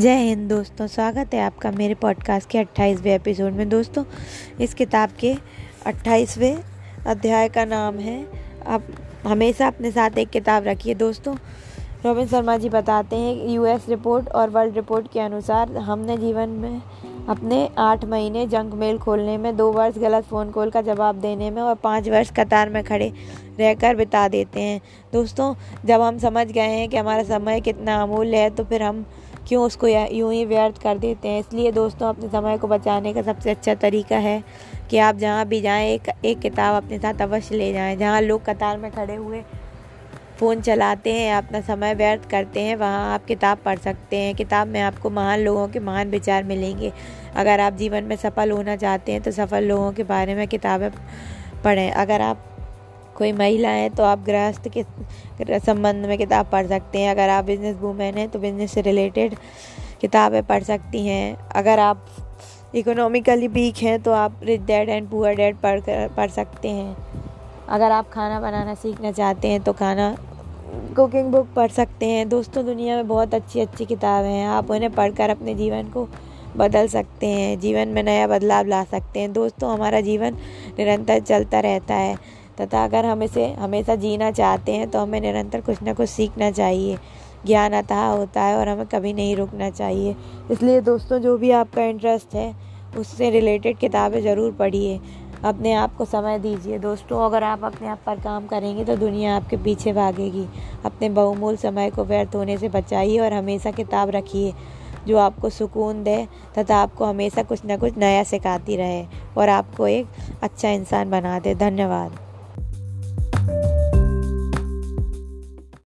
जय हिंद दोस्तों, स्वागत है आपका मेरे पॉडकास्ट के अट्ठाईसवें एपिसोड में। दोस्तों, इस किताब के अट्ठाईसवें अध्याय का नाम है। आप हमेशा अपने साथ एक किताब रखिए। दोस्तों, रॉबिन शर्मा जी बताते हैं यूएस रिपोर्ट और वर्ल्ड रिपोर्ट के अनुसार हमने जीवन में अपने आठ महीने जंक मेल खोलने में, दो वर्ष गलत फ़ोन कॉल का जवाब देने में और पाँच वर्ष कतार में खड़े रहकर बिता देते हैं। दोस्तों, जब हम समझ गए हैं कि हमारा समय कितना अमूल्य है तो फिर हम क्यों उसको यूँ ही व्यर्थ कर देते हैं? इसलिए दोस्तों, अपने समय को बचाने का सबसे अच्छा तरीका है कि आप जहाँ भी जाएँ, एक एक किताब अपने साथ अवश्य ले जाएँ। जहाँ लोग कतार में खड़े हुए फ़ोन चलाते हैं, अपना समय व्यर्थ करते हैं, वहाँ आप किताब पढ़ सकते हैं। किताब में आपको महान लोगों के महान विचार मिलेंगे। अगर आप जीवन में सफल होना चाहते हैं तो सफल लोगों के बारे में किताबें पढ़ें। अगर आप कोई महिला है तो आप गृहस्थ के संबंध में किताब पढ़ सकते हैं। अगर आप बिज़नेस वूमेन हैं तो बिज़नेस से रिलेटेड किताबें पढ़ सकती हैं। अगर आप इकोनॉमिकली वीक हैं तो आप rich dad and poor dad पढ़ कर, पढ़ सकते हैं। अगर आप खाना बनाना सीखना चाहते हैं तो खाना कुकिंग बुक पढ़ सकते हैं। दोस्तों, दुनिया में बहुत अच्छी अच्छी किताबें हैं। आप उन्हें पढ़कर अपने जीवन को बदल सकते हैं। जीवन में नया बदलाव ला सकते हैं। दोस्तों, हमारा जीवन निरंतर चलता रहता है। तथा अगर हम इसे हमेशा जीना चाहते हैं तो हमें निरंतर कुछ ना कुछ सीखना चाहिए। ज्ञान अतः होता है और हमें कभी नहीं रुकना चाहिए। इसलिए दोस्तों, जो भी आपका इंटरेस्ट है, उससे रिलेटेड किताबें ज़रूर पढ़िए। अपने आप को समय दीजिए। दोस्तों, अगर आप अपने आप पर काम करेंगे तो दुनिया आपके पीछे भागेगी। अपने बहुमूल समय को व्यर्थ होने से बचाइए और हमेशा किताब रखिए, जो आपको सुकून दे तथा आपको हमेशा कुछ ना कुछ नया सिखाती रहे और आपको एक अच्छा इंसान बना दे। धन्यवाद।